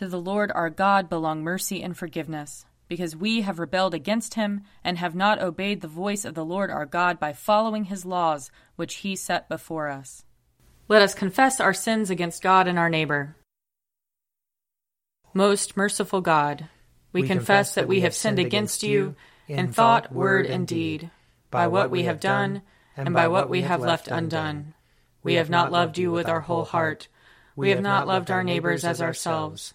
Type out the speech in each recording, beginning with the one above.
To the Lord our God belong mercy and forgiveness, because we have rebelled against him and have not obeyed the voice of the Lord our God by following his laws which he set before us. Let us confess our sins against God and our neighbor. Most merciful God, we, we confess that we have sinned against you in thought, word, and deed, by what we have done and by what we have left undone. We have not loved you with our whole heart. We have not loved our neighbors as ourselves.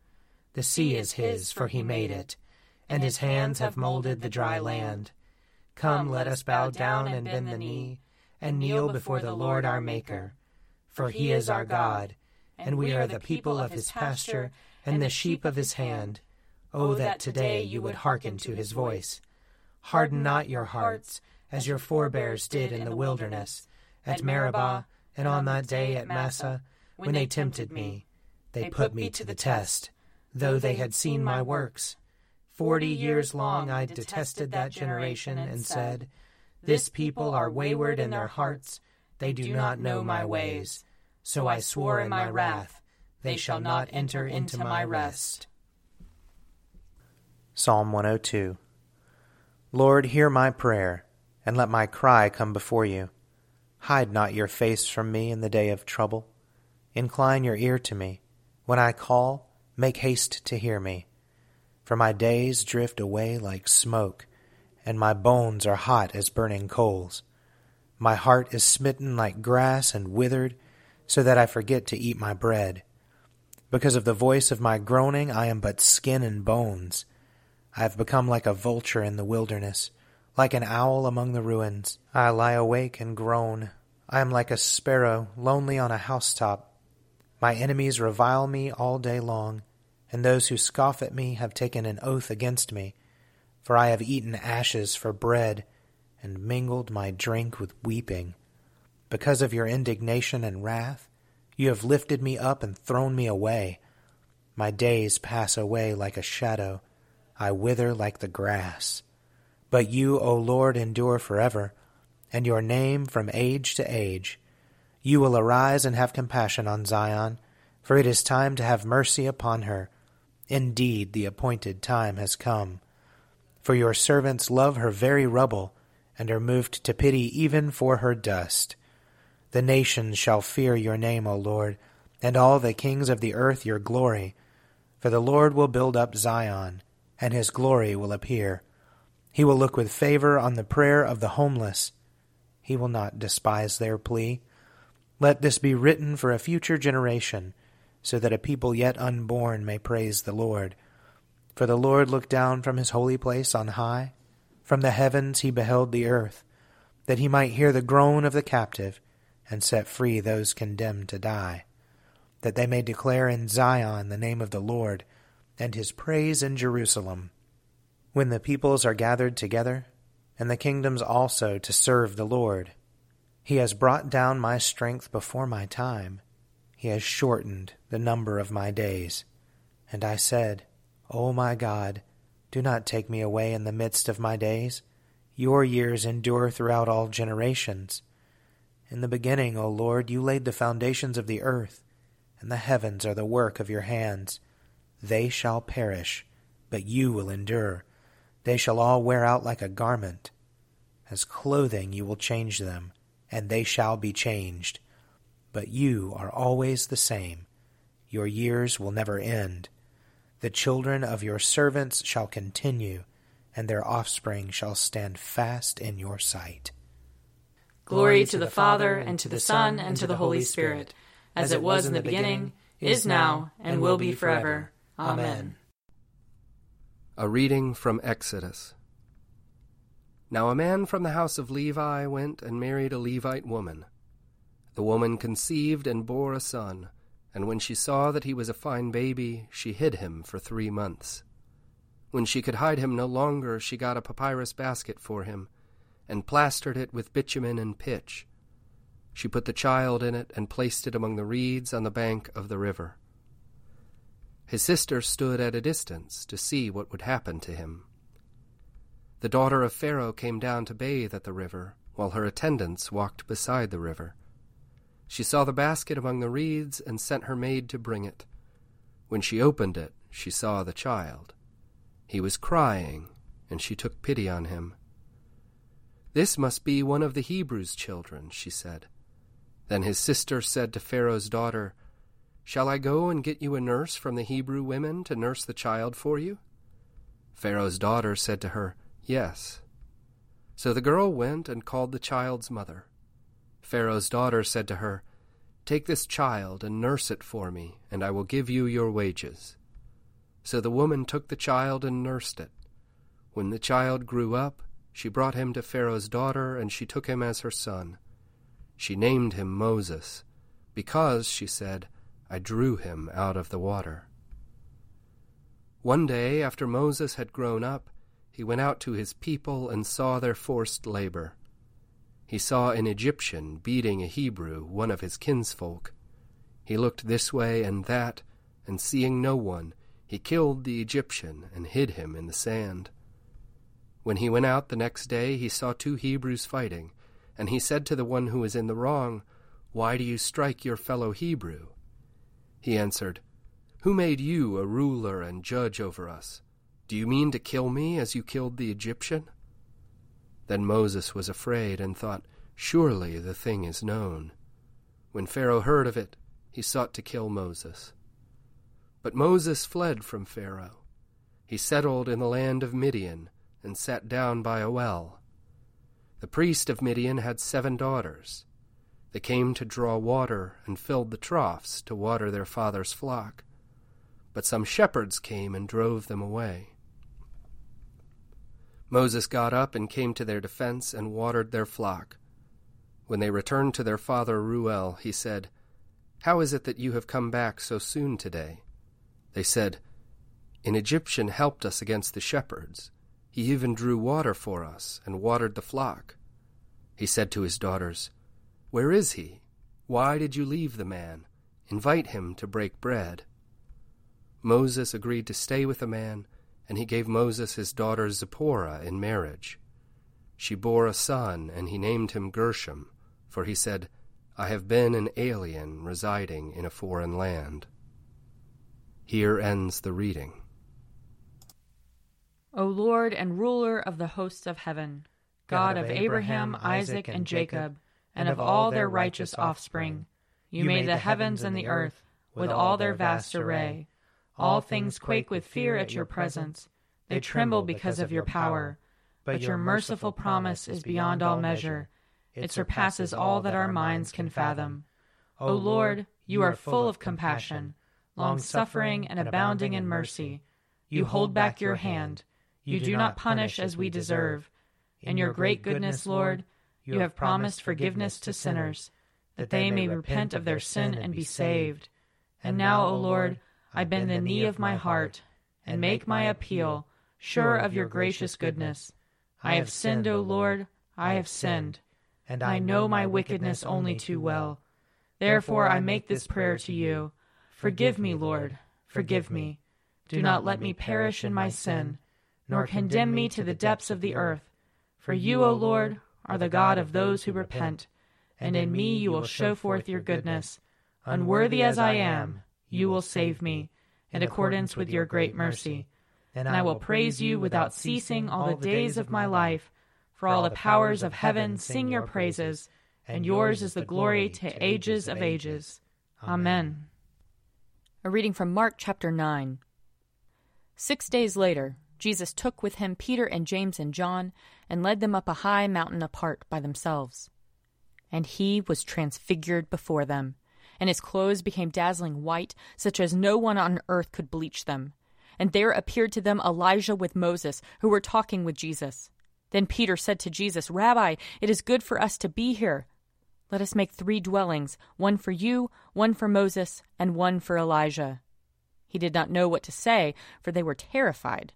The sea is his, for he made it, and his hands have molded the dry land. Come, let us bow down and bend the knee, and kneel before the Lord our Maker. For he is our God, and we are the people of his pasture and the sheep of his hand. Oh, that today you would hearken to his voice. Harden not your hearts, as your forebears did in the wilderness, at Meribah, and on that day at Massah, when they tempted me. They put me to the test though they had seen my works. Forty years long I detested that generation and said, This people are wayward in their hearts, they do not know my ways. So I swore in my wrath, They shall not enter into my rest. Psalm 102 Lord, hear my prayer, and let my cry come before you. Hide not your face from me in the day of trouble. Incline your ear to me. When I call, Make haste to hear me. For my days drift away like smoke, and my bones are hot as burning coals. My heart is smitten like grass and withered, so that I forget to eat my bread. Because of the voice of my groaning, I am but skin and bones. I have become like a vulture in the wilderness, like an owl among the ruins. I lie awake and groan. I am like a sparrow lonely on a housetop. My enemies revile me all day long and those who scoff at me have taken an oath against me. For I have eaten ashes for bread, and mingled my drink with weeping. Because of your indignation and wrath, you have lifted me up and thrown me away. My days pass away like a shadow, I wither like the grass. But you, O Lord, endure forever, and your name from age to age. You will arise and have compassion on Zion, for it is time to have mercy upon her Indeed, the appointed time has come. For your servants love her very rubble, and are moved to pity even for her dust. The nations shall fear your name, O Lord, and all the kings of the earth your glory. For the Lord will build up Zion, and his glory will appear. He will look with favor on the prayer of the homeless. He will not despise their plea. Let this be written for a future generation so that a people yet unborn may praise the Lord. For the Lord looked down from his holy place on high. From the heavens he beheld the earth, that he might hear the groan of the captive, and set free those condemned to die, that they may declare in Zion the name of the Lord, and his praise in Jerusalem. When the peoples are gathered together, and the kingdoms also to serve the Lord, he has brought down my strength before my time he has shortened the number of my days. And I said, O my God, do not take me away in the midst of my days. Your years endure throughout all generations. In the beginning, O Lord, you laid the foundations of the earth, and the heavens are the work of your hands. They shall perish, but you will endure. They shall all wear out like a garment. As clothing you will change them, and they shall be changed but you are always the same. Your years will never end. The children of your servants shall continue, and their offspring shall stand fast in your sight. Glory to the Father, and to the Son, and to the Holy Spirit, as it was in the beginning, is now, and will be forever. Amen. A reading from Exodus. Now a man from the house of Levi went and married a Levite woman. The woman conceived and bore a son and when she saw that he was a fine baby, she hid him for three months. When she could hide him no longer, she got a papyrus basket for him, and plastered it with bitumen and pitch. She put the child in it and placed it among the reeds on the bank of the river. His sister stood at a distance to see what would happen to him. The daughter of Pharaoh came down to bathe at the river, while her attendants walked beside the river. She saw the basket among the reeds and sent her maid to bring it. When she opened it, she saw the child. He was crying, and she took pity on him. This must be one of the Hebrews' children, she said. Then his sister said to Pharaoh's daughter, Shall I go and get you a nurse from the Hebrew women to nurse the child for you? Pharaoh's daughter said to her, Yes. So the girl went and called the child's mother. Pharaoh's daughter said to her, Take this child and nurse it for me, and I will give you your wages. So the woman took the child and nursed it. When the child grew up, she brought him to Pharaoh's daughter, and she took him as her son. She named him Moses, because, she said, I drew him out of the water. One day, after Moses had grown up, he went out to his people and saw their forced labor he saw an Egyptian beating a Hebrew, one of his kinsfolk. He looked this way and that, and seeing no one, he killed the Egyptian and hid him in the sand. When he went out the next day, he saw two Hebrews fighting, and he said to the one who was in the wrong, Why do you strike your fellow Hebrew? He answered, Who made you a ruler and judge over us? Do you mean to kill me as you killed the Egyptian? Then Moses was afraid and thought, Surely the thing is known. When Pharaoh heard of it, he sought to kill Moses. But Moses fled from Pharaoh. He settled in the land of Midian and sat down by a well. The priest of Midian had seven daughters. They came to draw water and filled the troughs to water their father's flock. But some shepherds came and drove them away. Moses got up and came to their defense and watered their flock. When they returned to their father Reuel, he said, How is it that you have come back so soon today? They said, An Egyptian helped us against the shepherds. He even drew water for us and watered the flock. He said to his daughters, Where is he? Why did you leave the man? Invite him to break bread. Moses agreed to stay with the man and he gave Moses his daughter Zipporah in marriage. She bore a son, and he named him Gershom, for he said, I have been an alien residing in a foreign land. Here ends the reading. O Lord and ruler of the hosts of heaven, God, of Abraham, Isaac, and Jacob, and of all their righteous offspring, you made the heavens and the earth with all their vast array. All things quake with fear at your presence. They tremble because of your power. But your merciful promise is beyond all measure. It surpasses all that our minds can fathom. O Lord, you are full of compassion, long suffering and abounding in mercy. You hold back your hand. You do not punish as we deserve. In your great goodness, Lord, you have promised forgiveness to sinners, that they may repent of their sin and be saved. And now, O Lord, I bend the knee of my heart and make my appeal, sure of your gracious goodness. I have sinned, O Lord, I have sinned, and I know my wickedness only too well. Therefore I make this prayer to you. Forgive me, Lord, forgive me. Do not let me perish in my sin, nor condemn me to the depths of the earth. For you, O Lord, are the God of those who repent, and in me you will show forth your goodness. Unworthy as I am, you will save me, in accordance with your great mercy. And I will praise you without ceasing all the days of my life. For all the powers of heaven sing your praises, and yours is the glory to ages of ages. Amen. A reading from Mark chapter 9. Six days later, Jesus took with him Peter and James and John and led them up a high mountain apart by themselves. And he was transfigured before them, and his clothes became dazzling white, such as no one on earth could bleach them. And there appeared to them Elijah with Moses, who were talking with Jesus. Then Peter said to Jesus, Rabbi, it is good for us to be here. Let us make three dwellings one for you, one for Moses, and one for Elijah. He did not know what to say, for they were terrified.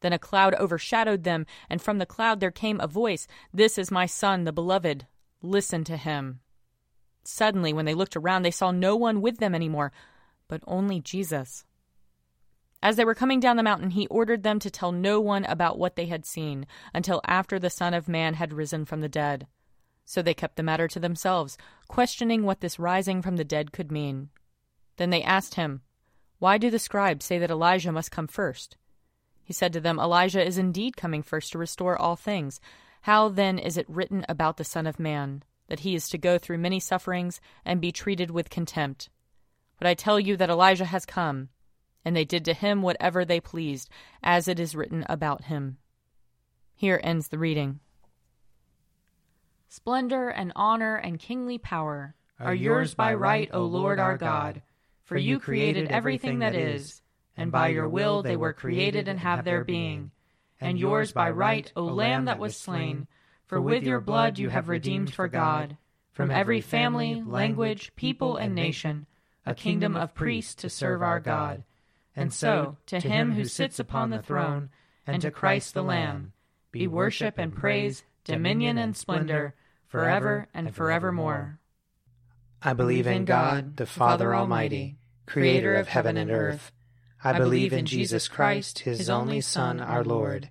Then a cloud overshadowed them, and from the cloud there came a voice This is my son, the beloved. Listen to him. Suddenly, when they looked around, they saw no one with them any more, but only Jesus. As they were coming down the mountain, he ordered them to tell no one about what they had seen until after the Son of Man had risen from the dead. So they kept the matter to themselves, questioning what this rising from the dead could mean. Then they asked him, Why do the scribes say that Elijah must come first? He said to them, Elijah is indeed coming first to restore all things. How then is it written about the Son of Man, that he is to go through many sufferings and be treated with contempt? But I tell you that Elijah has come, and they did to him whatever they pleased, as it is written about him. Here ends the reading. Splendor and honor and kingly power are yours by right, O Lord our God, for you created everything that is, and by your will they were created and have their being. And yours by right, O Lamb that was slain, for with your blood you have redeemed for God, from every family, language, people, and nation, a kingdom of priests to serve our God. And so, to him who sits upon the throne, and to Christ the Lamb, be worship and praise, dominion and splendor, forever and forevermore. I believe in God, the Father Almighty, creator of heaven and earth. I believe in Jesus Christ, his only Son, our Lord.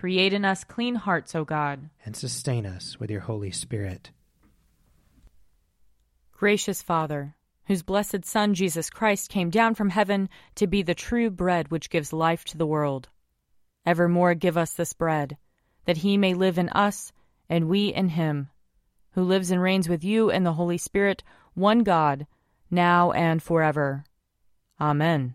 Create in us clean hearts, O God. And sustain us with your Holy Spirit. Gracious Father, whose blessed Son Jesus Christ came down from heaven to be the true bread which gives life to the world. Evermore give us this bread that he may live in us and we in him, who lives and reigns with you and the Holy Spirit, one God, now and forever. Amen.